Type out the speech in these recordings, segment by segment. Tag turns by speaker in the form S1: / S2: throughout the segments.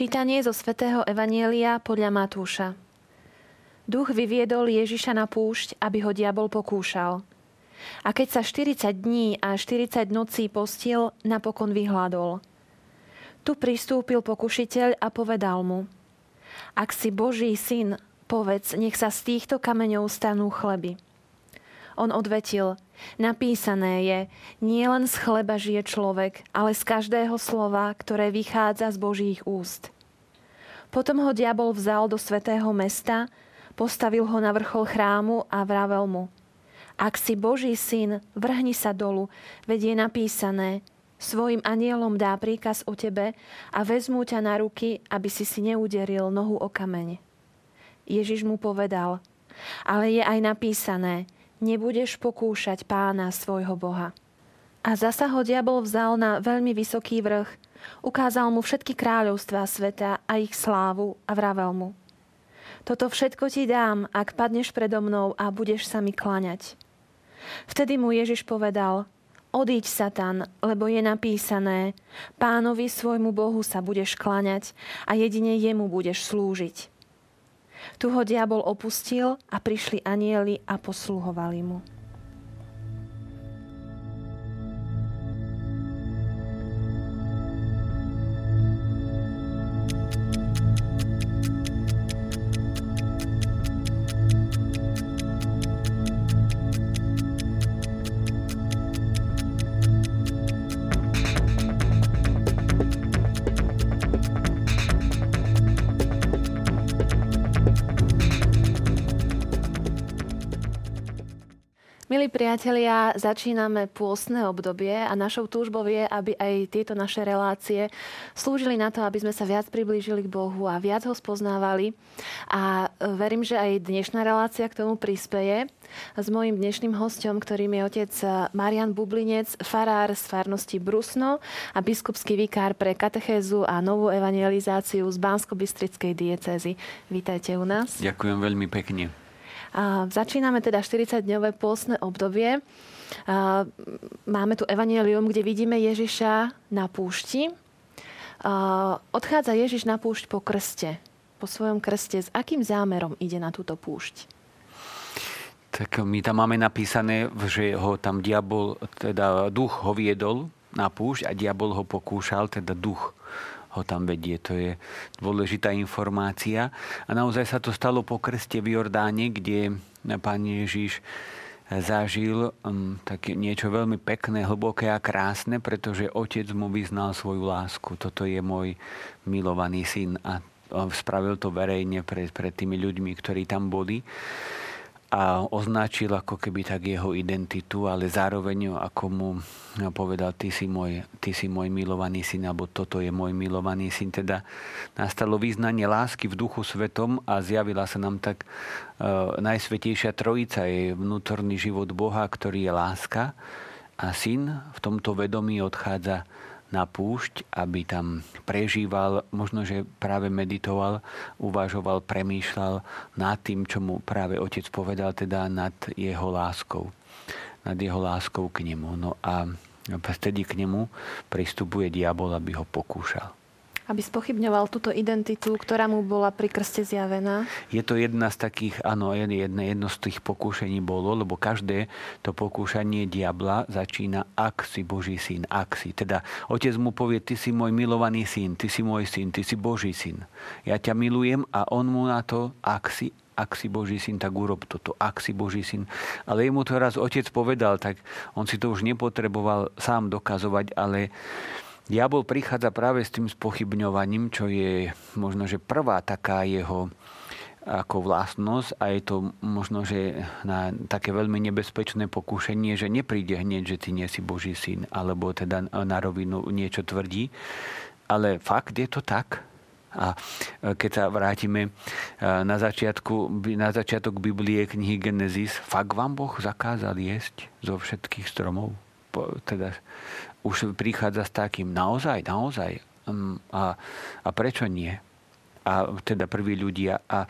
S1: Čítanie zo svätého Evanielia podľa Matúša. Duch vyviedol Ježiša na púšť, aby ho diabol pokúšal. A keď sa 40 dní a 40 nocí postil, napokon vyhľadol. Tu pristúpil pokušiteľ a povedal mu, ak si Boží syn, povedz, nech sa z týchto kameňov stanú chleby. On odvetil, napísané je, nie len z chleba žije človek, ale z každého slova, ktoré vychádza z Božích úst. Potom ho diabol vzal do svetého mesta, postavil ho na vrchol chrámu a vravel mu, ak si Boží syn, vrhni sa dolu, veď je napísané, svojim anielom dá príkaz o tebe a vezmú ťa na ruky, aby si si neuderil nohu o kameň. Ježiš mu povedal, ale je aj napísané, nebudeš pokúšať pána svojho Boha. A zasa ho diabol vzal na veľmi vysoký vrch, ukázal mu všetky kráľovstvá sveta a ich slávu a vravel mu. Toto všetko ti dám, ak padneš predo mnou a budeš sa mi klaňať. Vtedy mu Ježiš povedal, odíď Satan, lebo je napísané, pánovi svojmu Bohu sa budeš klaňať a jedine jemu budeš slúžiť. Tu ho diabol opustil a prišli anieli a posluhovali mu. Milí priatelia, začíname pôstne obdobie a našou túžbou je, aby aj tieto naše relácie slúžili na to, aby sme sa viac priblížili k Bohu a viac ho spoznávali. A verím, že aj dnešná relácia k tomu prispeje s mojim dnešným hostom, ktorým je otec Marian Bublinec, farár z farnosti Brusno a biskupský vikár pre katechézu a novú evangelizáciu z Bansko-Bystrickej diecézy. Vítajte u nás.
S2: Ďakujem veľmi pekne.
S1: Začíname teda 40-dňové pôstne obdobie. Máme tu evanelium, kde vidíme Ježiša na púšti. Odchádza Ježiš na púšť po krste, po svojom krste. S akým zámerom ide na túto púšť?
S2: Tak my tam máme napísané, že ho tam diabol, teda duch ho viedol na púšť a diabol ho pokúšal, teda duch ho tam vedie. To je dôležitá informácia. A naozaj sa to stalo po krste v Jordáne, kde pán Ježiš zažil um, také niečo veľmi pekné, hlboké a krásne, pretože otec mu vyznal svoju lásku. Toto je môj milovaný syn a spravil to verejne pred, pred tými ľuďmi, ktorí tam boli a označil ako keby tak jeho identitu, ale zároveň ako mu povedal, ty si môj, ty si môj milovaný syn, alebo toto je môj milovaný syn. Teda nastalo význanie lásky v duchu svetom a zjavila sa nám tak uh, najsvetejšia trojica, je vnútorný život Boha, ktorý je láska a syn v tomto vedomí odchádza na púšť, aby tam prežíval, možno, že práve meditoval, uvažoval, premýšľal nad tým, čo mu práve otec povedal, teda nad jeho láskou. Nad jeho láskou k nemu. No a vtedy k nemu pristupuje diabol, aby ho pokúšal
S1: aby spochybňoval túto identitu, ktorá mu bola pri krste zjavená?
S2: Je to jedna z takých, áno, jedno, jedno z tých pokúšení bolo, lebo každé to pokúšanie diabla začína, ak si Boží syn, ak si. Teda otec mu povie, ty si môj milovaný syn, ty si môj syn, ty si Boží syn. Ja ťa milujem a on mu na to, ak si, ak si Boží syn, tak urob toto, ak si Boží syn. Ale jemu to raz otec povedal, tak on si to už nepotreboval sám dokazovať, ale Diabol prichádza práve s tým spochybňovaním, čo je možno, že prvá taká jeho ako vlastnosť a je to možno, že na také veľmi nebezpečné pokúšenie, že nepríde hneď, že ty nie si Boží syn, alebo teda na rovinu niečo tvrdí. Ale fakt je to tak. A keď sa vrátime na, začiatku, na začiatok Biblie knihy Genesis, fakt vám Boh zakázal jesť zo všetkých stromov? Teda už prichádza s takým naozaj, naozaj. Um, a, a prečo nie? A teda prví ľudia. A,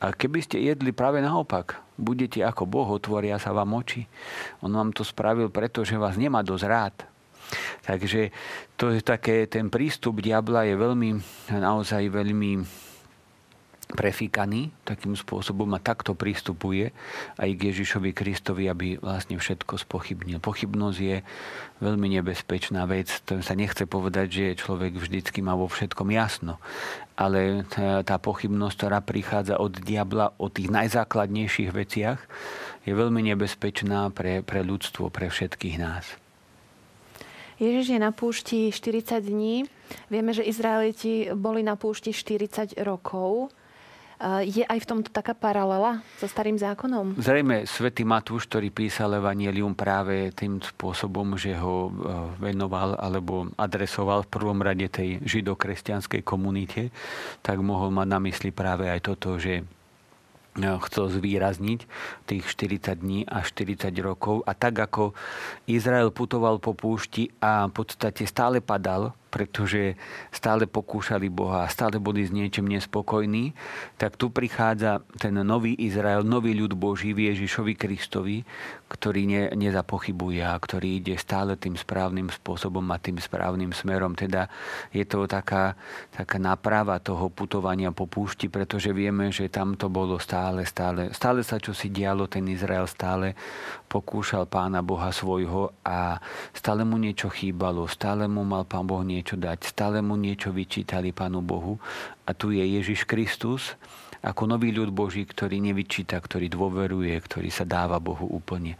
S2: a keby ste jedli práve naopak, budete ako Boh, otvoria sa vám oči. On vám to spravil preto, že vás nemá dosť rád. Takže to je také, ten prístup diabla je veľmi, naozaj veľmi prefíkaný takým spôsobom a takto pristupuje aj k Ježišovi Kristovi, aby vlastne všetko spochybnil. Pochybnosť je veľmi nebezpečná vec. To sa nechce povedať, že človek vždycky má vo všetkom jasno. Ale tá pochybnosť, ktorá prichádza od diabla o tých najzákladnejších veciach, je veľmi nebezpečná pre, pre ľudstvo, pre všetkých nás.
S1: Ježiš je na púšti 40 dní. Vieme, že Izraeliti boli na púšti 40 rokov. Je aj v tomto taká paralela so starým zákonom?
S2: Zrejme svätý Matúš, ktorý písal Evangelium práve tým spôsobom, že ho e, venoval alebo adresoval v prvom rade tej židokresťanskej komunite, tak mohol mať na mysli práve aj toto, že e, chcel zvýrazniť tých 40 dní a 40 rokov. A tak ako Izrael putoval po púšti a v podstate stále padal, pretože stále pokúšali Boha stále boli s niečím nespokojní, tak tu prichádza ten nový Izrael, nový ľud Boží v Ježišovi Kristovi, ktorý ne, nezapochybuje a ktorý ide stále tým správnym spôsobom a tým správnym smerom. Teda je to taká, taká náprava toho putovania po púšti, pretože vieme, že tam to bolo stále, stále, stále sa čo si dialo, ten Izrael stále pokúšal pána Boha svojho a stále mu niečo chýbalo, stále mu mal pán Boh niečo dať, stále mu niečo vyčítali pánu Bohu a tu je Ježiš Kristus, ako nový ľud Boží, ktorý nevyčíta, ktorý dôveruje, ktorý sa dáva Bohu úplne.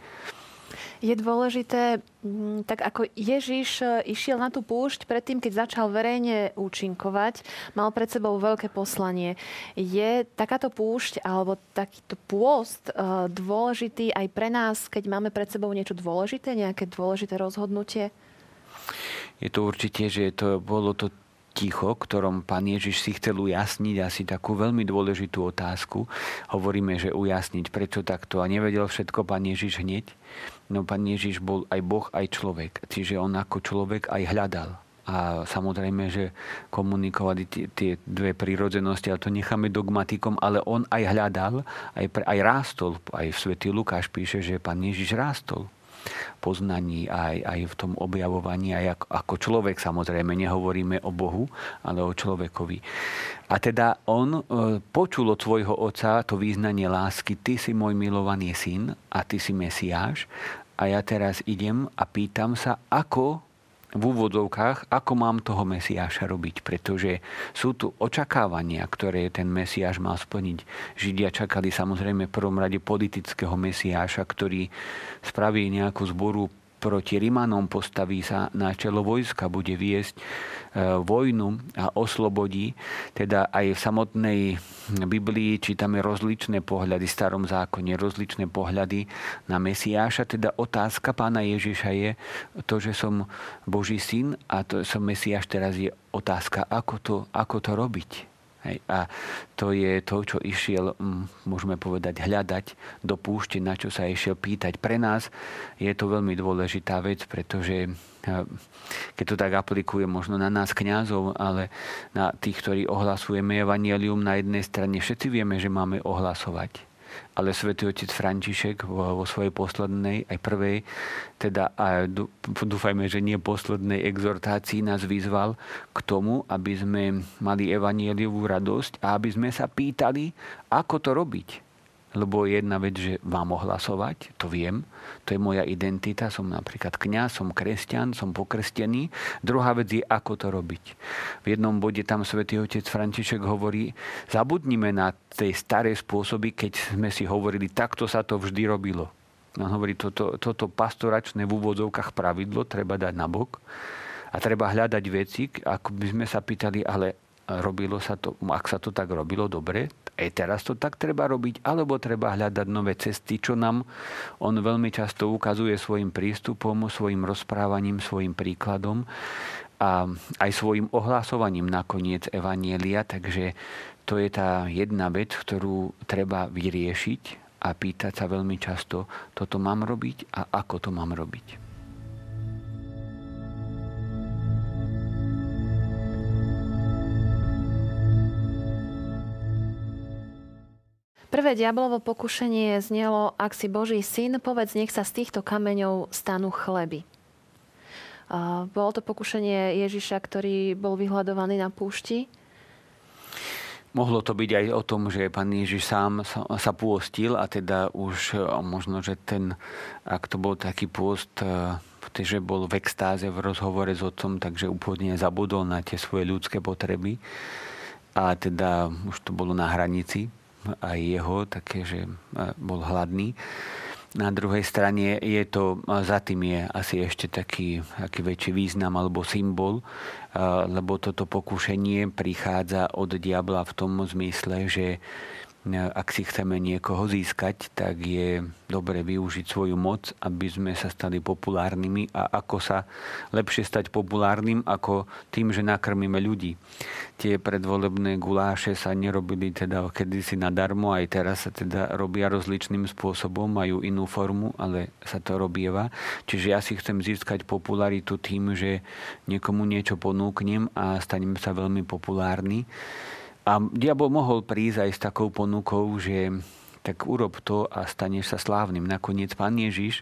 S1: Je dôležité, mm, tak ako Ježiš e, išiel na tú púšť predtým, keď začal verejne účinkovať, mal pred sebou veľké poslanie. Je takáto púšť alebo takýto pôst e, dôležitý aj pre nás, keď máme pred sebou niečo dôležité, nejaké dôležité rozhodnutie?
S2: Je to určite, že to bolo to ticho, ktorom pán Ježiš si chcel ujasniť asi takú veľmi dôležitú otázku. Hovoríme, že ujasniť, prečo takto. A nevedel všetko pán Ježiš hneď. No pán Ježiš bol aj Boh, aj človek. Čiže on ako človek aj hľadal. A samozrejme, že komunikovali tie, tie dve prírodzenosti, ale to necháme dogmatikom, ale on aj hľadal, aj, aj rástol. Aj v Svetý Lukáš píše, že pán Ježiš rástol poznaní, aj, aj v tom objavovaní, aj ako, ako človek samozrejme, nehovoríme o Bohu, ale o človekovi. A teda on e, počul od svojho otca to význanie lásky, ty si môj milovaný syn a ty si Mesiáš a ja teraz idem a pýtam sa, ako v úvodzovkách, ako mám toho Mesiáša robiť, pretože sú tu očakávania, ktoré ten Mesiáš mal splniť. Židia čakali samozrejme v prvom rade politického Mesiáša, ktorý spraví nejakú zboru proti Rimanom, postaví sa na čelo vojska, bude viesť e, vojnu a oslobodí. Teda aj v samotnej Biblii čítame rozličné pohľady, v starom zákone rozličné pohľady na Mesiáša. Teda otázka pána Ježiša je to, že som Boží syn a to som Mesiáš, teraz je otázka, ako to, ako to robiť. Hej. A to je to, čo išiel, mm, môžeme povedať, hľadať do púšte, na čo sa išiel pýtať. Pre nás je to veľmi dôležitá vec, pretože keď to tak aplikuje možno na nás kňazov, ale na tých, ktorí ohlasujeme evanielium na jednej strane, všetci vieme, že máme ohlasovať ale svätý otec František vo, vo svojej poslednej, aj prvej, teda a dúfajme, že nie poslednej exhortácii nás vyzval k tomu, aby sme mali evanieliovú radosť a aby sme sa pýtali, ako to robiť lebo jedna vec, že mám ohlasovať, to viem, to je moja identita, som napríklad kňaz, som kresťan, som pokrstený. Druhá vec je, ako to robiť. V jednom bode tam svätý otec František hovorí, zabudnime na tej staré spôsoby, keď sme si hovorili, takto sa to vždy robilo. On hovorí, toto, toto pastoračné v úvodzovkách pravidlo treba dať na bok a treba hľadať veci, ako by sme sa pýtali, ale robilo sa to, ak sa to tak robilo dobre, aj teraz to tak treba robiť, alebo treba hľadať nové cesty, čo nám on veľmi často ukazuje svojim prístupom, svojim rozprávaním, svojim príkladom a aj svojim ohlasovaním nakoniec Evanielia. Takže to je tá jedna vec, ktorú treba vyriešiť a pýtať sa veľmi často, toto mám robiť a ako to mám robiť.
S1: Prvé diablovo pokušenie znelo, ak si Boží syn, povedz, nech sa z týchto kameňov stanú chleby. Bolo to pokušenie Ježiša, ktorý bol vyhľadovaný na púšti?
S2: Mohlo to byť aj o tom, že pán Ježiš sám sa, pôstil a teda už možno, že ten, ak to bol taký pôst, že bol v extáze v rozhovore s otcom, takže úplne zabudol na tie svoje ľudské potreby a teda už to bolo na hranici aj jeho, také, že bol hladný. Na druhej strane je to, za tým je asi ešte taký, taký väčší význam alebo symbol, lebo toto pokušenie prichádza od diabla v tom zmysle, že ak si chceme niekoho získať, tak je dobre využiť svoju moc, aby sme sa stali populárnymi a ako sa lepšie stať populárnym ako tým, že nakrmíme ľudí. Tie predvolebné guláše sa nerobili teda kedysi nadarmo, aj teraz sa teda robia rozličným spôsobom, majú inú formu, ale sa to robieva. Čiže ja si chcem získať popularitu tým, že niekomu niečo ponúknem a stanem sa veľmi populárny. A diabol mohol prísť aj s takou ponukou, že tak urob to a staneš sa slávnym. Nakoniec pán Ježiš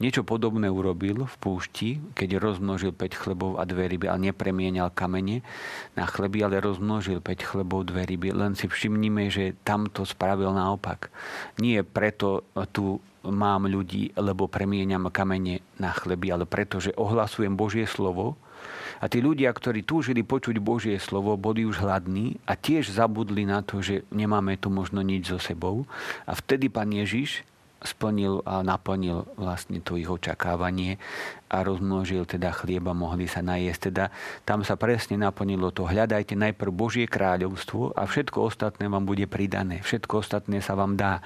S2: niečo podobné urobil v púšti, keď rozmnožil 5 chlebov a dve ryby, ale nepremienial kamene na chleby, ale rozmnožil 5 chlebov, dve ryby. Len si všimnime, že tam to spravil naopak. Nie preto tu mám ľudí, lebo premieňam kamene na chleby, ale preto, že ohlasujem Božie slovo, a tí ľudia, ktorí túžili počuť Božie slovo, boli už hladní a tiež zabudli na to, že nemáme tu možno nič so sebou. A vtedy pán Ježiš splnil a naplnil vlastne to ich očakávanie a rozmnožil teda chlieba, mohli sa najesť. Teda tam sa presne naplnilo to. Hľadajte najprv Božie kráľovstvo a všetko ostatné vám bude pridané. Všetko ostatné sa vám dá.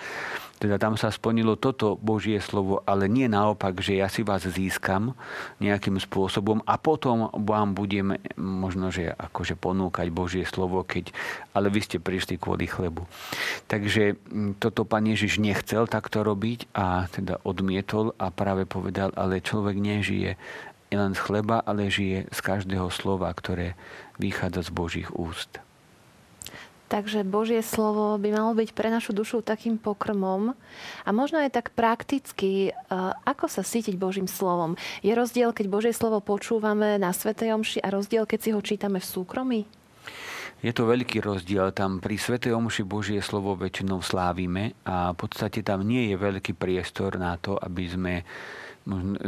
S2: Teda tam sa splnilo toto Božie slovo, ale nie naopak, že ja si vás získam nejakým spôsobom a potom vám budem možno, že akože ponúkať Božie slovo, keď, ale vy ste prišli kvôli chlebu. Takže toto pán Ježiš nechcel takto robiť a teda odmietol a práve povedal, ale človek nežije len z chleba, ale žije z každého slova, ktoré vychádza z Božích úst.
S1: Takže Božie slovo by malo byť pre našu dušu takým pokrmom a možno aj tak prakticky, ako sa sítiť Božím slovom. Je rozdiel, keď Božie slovo počúvame na Svetej Omši a rozdiel, keď si ho čítame v súkromí?
S2: Je to veľký rozdiel. Tam pri Svetej Omši Božie slovo väčšinou slávime a v podstate tam nie je veľký priestor na to, aby sme,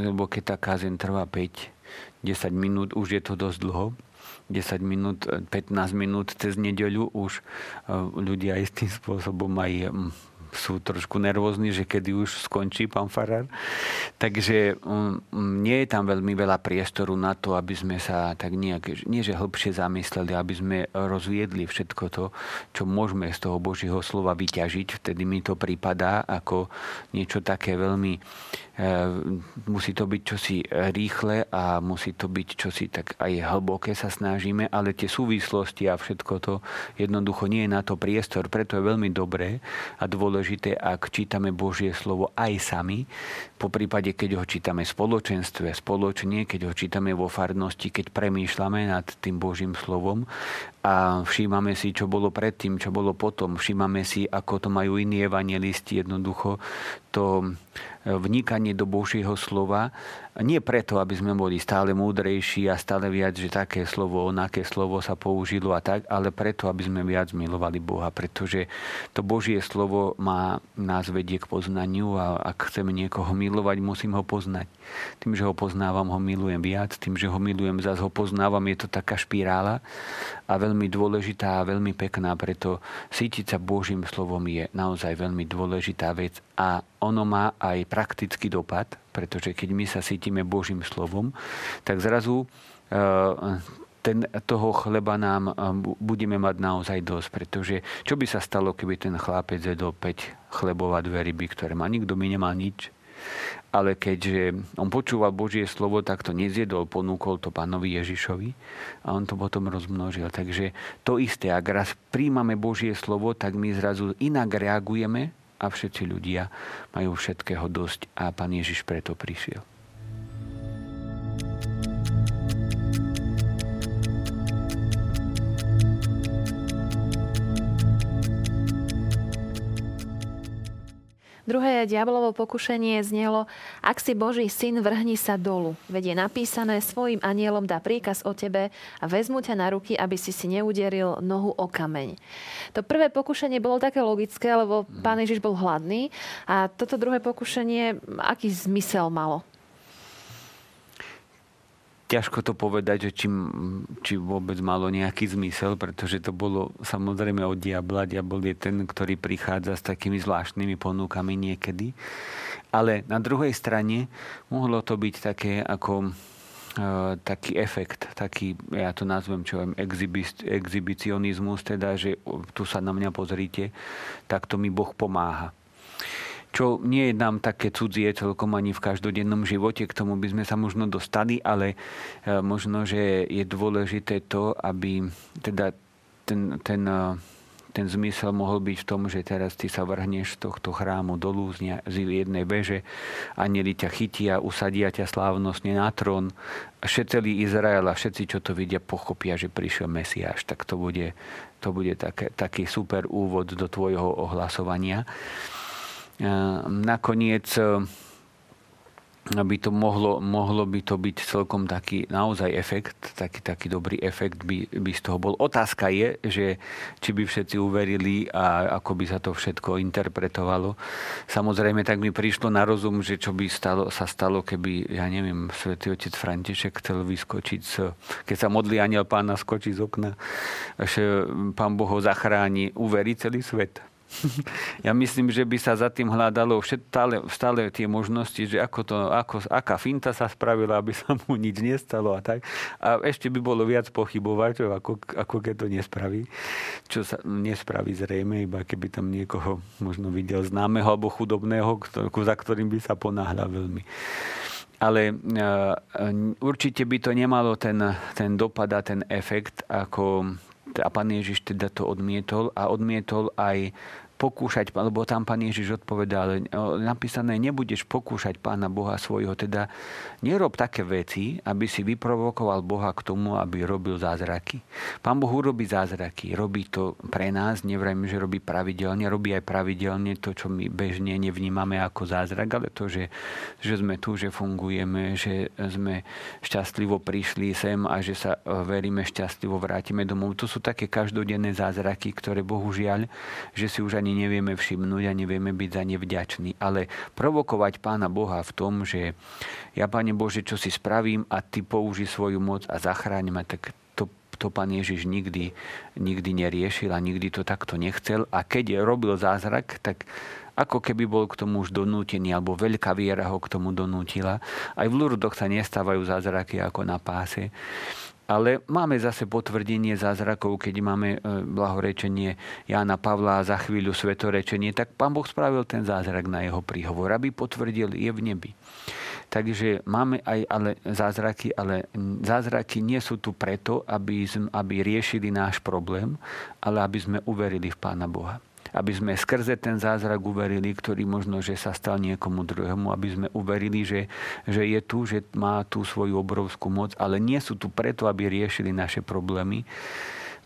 S2: lebo keď tá kázeň trvá 5, 10 minút, už je to dosť dlho 10 minút, 15 minút cez nedeľu už e, ľudia istým spôsobom aj sú trošku nervózni, že kedy už skončí pán Farar. Takže um, nie je tam veľmi veľa priestoru na to, aby sme sa tak nejak, nie že hĺbšie zamysleli, aby sme rozviedli všetko to, čo môžeme z toho Božieho slova vyťažiť. Vtedy mi to prípadá ako niečo také veľmi Eh, musí to byť čosi rýchle a musí to byť čosi tak aj hlboké sa snažíme, ale tie súvislosti a všetko to jednoducho nie je na to priestor. Preto je veľmi dobré a dôležité, ak čítame Božie slovo aj sami, po prípade, keď ho čítame v spoločenstve, spoločne, keď ho čítame vo farnosti, keď premýšľame nad tým Božím slovom a všímame si, čo bolo predtým, čo bolo potom, všímame si, ako to majú iní evangelisti, jednoducho to vnikanie do Božieho slova. Nie preto, aby sme boli stále múdrejší a stále viac, že také slovo, onaké slovo sa použilo a tak, ale preto, aby sme viac milovali Boha, pretože to Božie slovo má nás vedie k poznaniu a ak chceme niekoho milovať, musím ho poznať. Tým, že ho poznávam, ho milujem viac, tým, že ho milujem, zase ho poznávam, je to taká špirála a veľmi dôležitá a veľmi pekná, preto sítiť sa Božím slovom je naozaj veľmi dôležitá vec a ono má aj praktický dopad, pretože keď my sa cítime Božím slovom, tak zrazu eh, ten, toho chleba nám eh, budeme mať naozaj dosť, pretože čo by sa stalo, keby ten chlapec jedol 5 chlebov a dve ryby, ktoré má nikto by nemal nič. Ale keďže on počúval Božie slovo, tak to nezjedol, ponúkol to pánovi Ježišovi a on to potom rozmnožil. Takže to isté, ak raz príjmame Božie slovo, tak my zrazu inak reagujeme a všetci ľudia majú všetkého dosť a Pán Ježiš preto prišiel.
S1: Druhé diabolovo pokušenie znelo, ak si Boží syn, vrhni sa dolu. Veď napísané, svojim anielom dá príkaz o tebe a vezmu ťa na ruky, aby si si neuderil nohu o kameň. To prvé pokušenie bolo také logické, lebo pán Ježiš bol hladný a toto druhé pokušenie, aký zmysel malo?
S2: Ťažko to povedať, že či, či vôbec malo nejaký zmysel, pretože to bolo samozrejme od diabla. Diabol je ten, ktorý prichádza s takými zvláštnymi ponúkami niekedy. Ale na druhej strane mohlo to byť také ako e, taký efekt, taký, ja to nazvem čo viem, exhibicionizmus, teda, že tu sa na mňa pozrite, tak to mi Boh pomáha čo nie je nám také cudzie celkom ani v každodennom živote, k tomu by sme sa možno dostali, ale e, možno, že je dôležité to, aby teda ten, ten, e, ten zmysel mohol byť v tom, že teraz ty sa vrhneš z tohto chrámu dolu z jednej veže, anieli ťa chytia, usadia ťa slávnostne na trón. Celý Izrael a všetci, čo to vidia, pochopia, že prišiel Mesiáš. Tak to bude, to bude také, taký super úvod do tvojho ohlasovania nakoniec e, by to mohlo, mohlo by to byť celkom taký naozaj efekt, taký, taký dobrý efekt by, by z toho bol. Otázka je, že či by všetci uverili a ako by sa to všetko interpretovalo. Samozrejme, tak mi prišlo na rozum, že čo by stalo, sa stalo, keby, ja neviem, svätý otec František chcel vyskočiť, z, keď sa modlí aniel pána, skočí z okna, že pán Boh ho zachráni, uverí celý svet. ja myslím, že by sa za tým hľadalo stále, stále tie možnosti, že ako to, ako, aká finta sa spravila, aby sa mu nič nestalo a tak. A ešte by bolo viac pochybovať, ako, ako keď to nespraví. Čo sa nespraví zrejme, iba keby tam niekoho možno videl známeho alebo chudobného, za ktorým by sa ponáhľal veľmi ale určite by to nemalo ten, ten dopad a ten efekt, ako a pán Ježiš teda to odmietol a odmietol aj pokúšať, lebo tam pán Ježiš odpovedal, napísané, nebudeš pokúšať pána Boha svojho, teda nerob také veci, aby si vyprovokoval Boha k tomu, aby robil zázraky. Pán Boh urobí zázraky, robí to pre nás, nevrajme, že robí pravidelne, robí aj pravidelne to, čo my bežne nevnímame ako zázrak, ale to, že, že sme tu, že fungujeme, že sme šťastlivo prišli sem a že sa e, veríme šťastlivo vrátime domov. To sú také každodenné zázraky, ktoré bohužiaľ, že si už ani ani nevieme všimnúť a nevieme byť za ne vďační. Ale provokovať Pána Boha v tom, že ja, Pane Bože, čo si spravím a Ty použi svoju moc a zachráň ma, tak to, to Pán Ježiš nikdy, nikdy neriešil a nikdy to takto nechcel. A keď robil zázrak, tak ako keby bol k tomu už donútený, alebo veľká viera ho k tomu donútila. Aj v Lurdoch sa nestávajú zázraky ako na páse. Ale máme zase potvrdenie zázrakov, keď máme e, blahorečenie Jána Pavla a za chvíľu svetorečenie, tak pán Boh spravil ten zázrak na jeho príhovor, aby potvrdil, je v nebi. Takže máme aj ale zázraky, ale zázraky nie sú tu preto, aby, aby riešili náš problém, ale aby sme uverili v Pána Boha aby sme skrze ten zázrak uverili, ktorý možno, že sa stal niekomu druhému, aby sme uverili, že, že je tu, že má tú svoju obrovskú moc, ale nie sú tu preto, aby riešili naše problémy,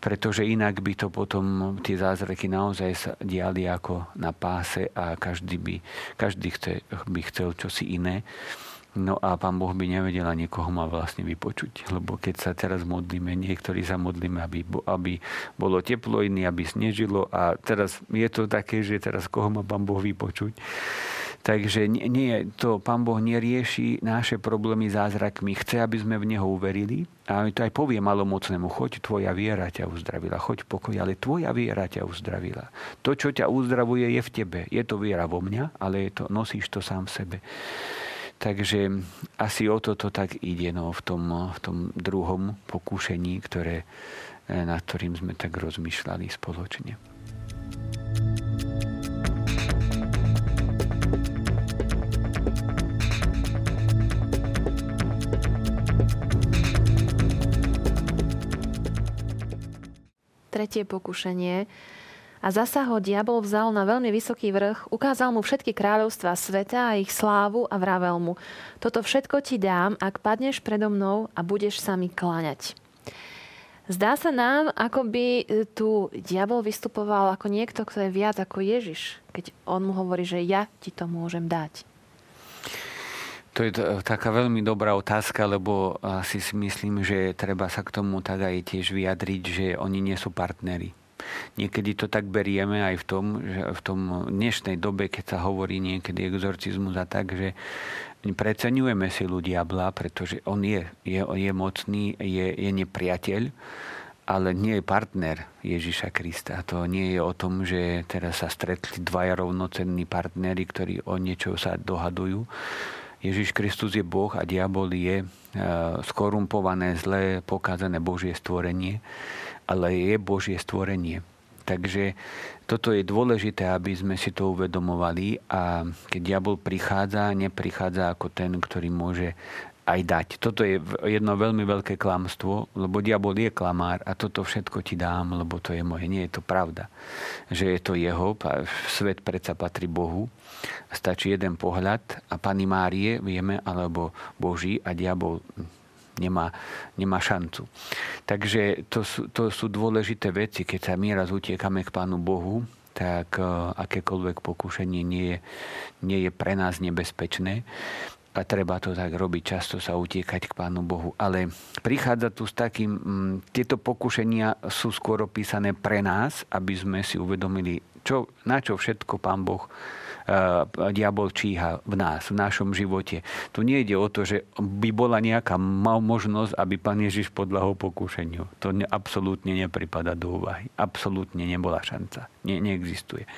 S2: pretože inak by to potom tie zázraky naozaj sa diali ako na páse a každý by, každý chce, by chcel čosi iné. No a pán Boh by nevedel ani má vlastne vypočuť. Lebo keď sa teraz modlíme, niektorí sa modlíme, aby, aby bolo teplo, iný, aby snežilo. A teraz je to také, že teraz koho má pán Boh vypočuť. Takže nie, nie, to pán Boh nerieši naše problémy zázrakmi. Chce, aby sme v Neho uverili. A to aj povie malomocnému, choď, tvoja viera ťa uzdravila, choď pokoj, ale tvoja viera ťa uzdravila. To, čo ťa uzdravuje, je v tebe. Je to viera vo mňa, ale je to, nosíš to sám v sebe. Takže asi o toto tak ide no, v, tom, v tom druhom pokúšení, ktoré, eh, nad ktorým sme tak rozmýšľali spoločne.
S1: Tretie pokušenie a zasa ho diabol vzal na veľmi vysoký vrch, ukázal mu všetky kráľovstva sveta a ich slávu a vravel mu, toto všetko ti dám, ak padneš predo mnou a budeš sa mi kláňať. Zdá sa nám, ako by e, tu diabol vystupoval ako niekto, kto je viac ako Ježiš, keď on mu hovorí, že ja ti to môžem dať.
S2: To je taká veľmi dobrá otázka, lebo si myslím, že treba sa k tomu tak aj tiež vyjadriť, že oni nie sú partneri. Niekedy to tak berieme aj v tom, že v tom dnešnej dobe, keď sa hovorí niekedy exorcizmus a tak, že preceňujeme silu diabla, pretože on je, je, je mocný, je, je nepriateľ, ale nie je partner Ježiša Krista. To nie je o tom, že teraz sa stretli dvaja rovnocenní partnery, ktorí o niečo sa dohadujú. Ježiš Kristus je Boh a diabol je e, skorumpované, zlé, pokázané Božie stvorenie, ale je Božie stvorenie. Takže toto je dôležité, aby sme si to uvedomovali a keď diabol prichádza, neprichádza ako ten, ktorý môže aj dať. Toto je jedno veľmi veľké klamstvo, lebo diabol je klamár a toto všetko ti dám, lebo to je moje. Nie je to pravda. Že je to jeho, svet predsa patrí Bohu. Stačí jeden pohľad a Pani Márie, vieme, alebo Boží a diabol nemá, nemá šancu. Takže to sú, to sú dôležité veci, keď sa my raz utiekame k Pánu Bohu, tak e, akékoľvek pokúšanie nie je, nie je pre nás nebezpečné a treba to tak robiť, často sa utiekať k Pánu Bohu. Ale prichádza tu s takým, mm, tieto pokušenia sú skôr opísané pre nás, aby sme si uvedomili, čo, na čo všetko Pán Boh diabol číha v nás, v našom živote. Tu nie ide o to, že by bola nejaká možnosť, aby pán Ježiš podľahol pokúšeniu. To ne, absolútne nepripada do úvahy. Absolútne nebola šanca. Ne, neexistuje.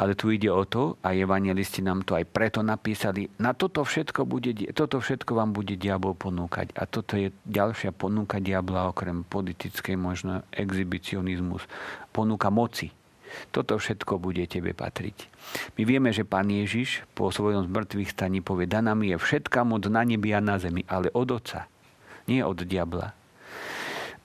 S2: Ale tu ide o to, a evangelisti nám to aj preto napísali, na toto všetko, bude, toto všetko vám bude diabol ponúkať. A toto je ďalšia ponúka diabla, okrem politickej možno exhibicionizmus. Ponúka moci toto všetko bude tebe patriť. My vieme, že Pán Ježiš po svojom zmrtvých staní povie, daná mi je všetká moc na nebi a na zemi, ale od Otca, nie od diabla.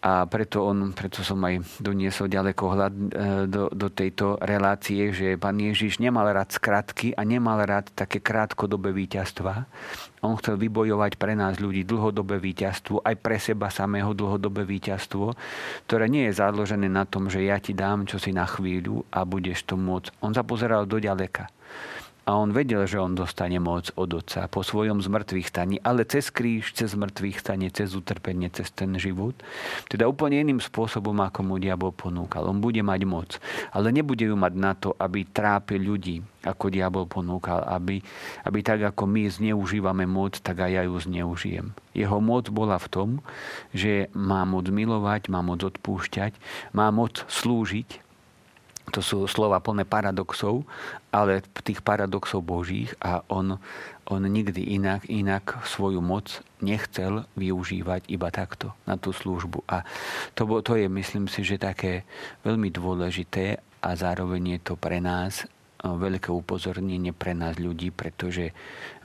S2: A preto, on, preto som aj doniesol ďaleko hľad e, do, do tejto relácie, že pán Ježiš nemal rád skratky a nemal rád také krátkodobé víťazstva. On chcel vybojovať pre nás ľudí dlhodobé víťazstvo, aj pre seba samého dlhodobé víťazstvo, ktoré nie je založené na tom, že ja ti dám čo si na chvíľu a budeš to môcť. On sa pozeral do ďaleka. A on vedel, že on dostane moc od Otca po svojom zmrtvých staní, ale cez kríž, cez mŕtvych stane, cez utrpenie, cez ten život. Teda úplne iným spôsobom, ako mu diabol ponúkal. On bude mať moc, ale nebude ju mať na to, aby trápil ľudí, ako diabol ponúkal, aby, aby tak, ako my zneužívame moc, tak aj ja ju zneužijem. Jeho moc bola v tom, že má moc milovať, má moc odpúšťať, má moc slúžiť, to sú slova plné paradoxov, ale tých paradoxov božích a on, on nikdy inak, inak svoju moc nechcel využívať iba takto na tú službu. A to, to je, myslím si, že také veľmi dôležité a zároveň je to pre nás veľké upozornenie pre nás ľudí, pretože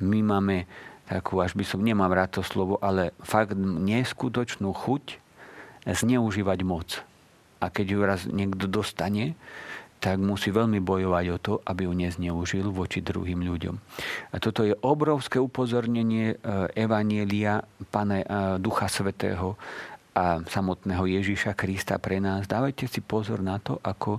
S2: my máme takú, až by som nemám rád to slovo, ale fakt neskutočnú chuť zneužívať moc. A keď ju raz niekto dostane, tak musí veľmi bojovať o to, aby ju nezneužil voči druhým ľuďom. A toto je obrovské upozornenie e, Evanielia Pane Ducha Svetého a samotného Ježíša Krista pre nás. Dávajte si pozor na to, ako,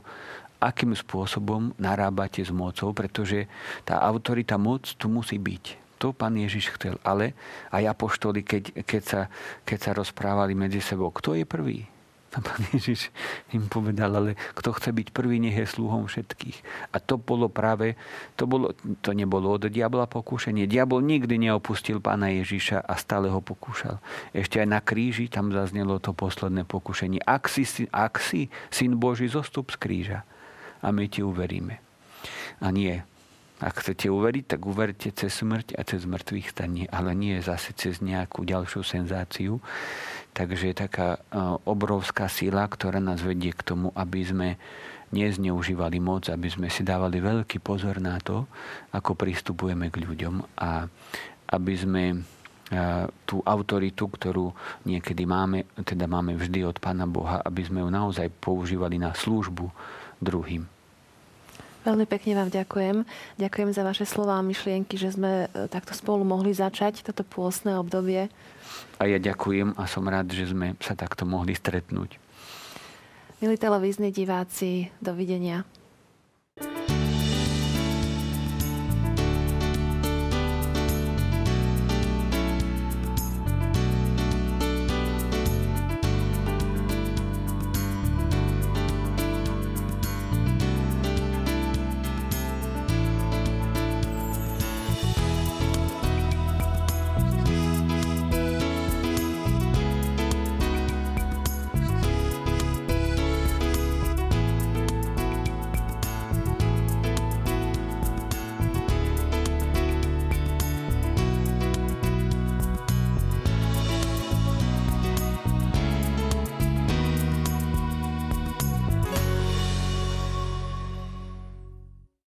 S2: akým spôsobom narábate s mocou, pretože tá autorita moc tu musí byť. To pán Ježiš chcel. Ale aj apoštoli, keď, keď, sa, keď sa rozprávali medzi sebou, kto je prvý? A pán Ježiš im povedal, ale kto chce byť prvý, nech je sluhom všetkých. A to bolo práve, to, bolo, to nebolo od diabla pokúšanie. Diabol nikdy neopustil pána Ježiša a stále ho pokúšal. Ešte aj na kríži tam zaznelo to posledné pokúšanie. Ak si, ak si syn Boží, zostup z kríža. A my ti uveríme. A nie, ak chcete uveriť, tak uverte cez smrť a cez mŕtvych stanie, ale nie zase cez nejakú ďalšiu senzáciu. Takže je taká e, obrovská sila, ktorá nás vedie k tomu, aby sme nezneužívali moc, aby sme si dávali veľký pozor na to, ako pristupujeme k ľuďom a aby sme e, tú autoritu, ktorú niekedy máme, teda máme vždy od Pána Boha, aby sme ju naozaj používali na službu druhým.
S1: Veľmi pekne vám ďakujem. Ďakujem za vaše slova a myšlienky, že sme e, takto spolu mohli začať toto pôstne obdobie.
S2: A ja ďakujem a som rád, že sme sa takto mohli stretnúť.
S1: Milí televízni diváci, dovidenia.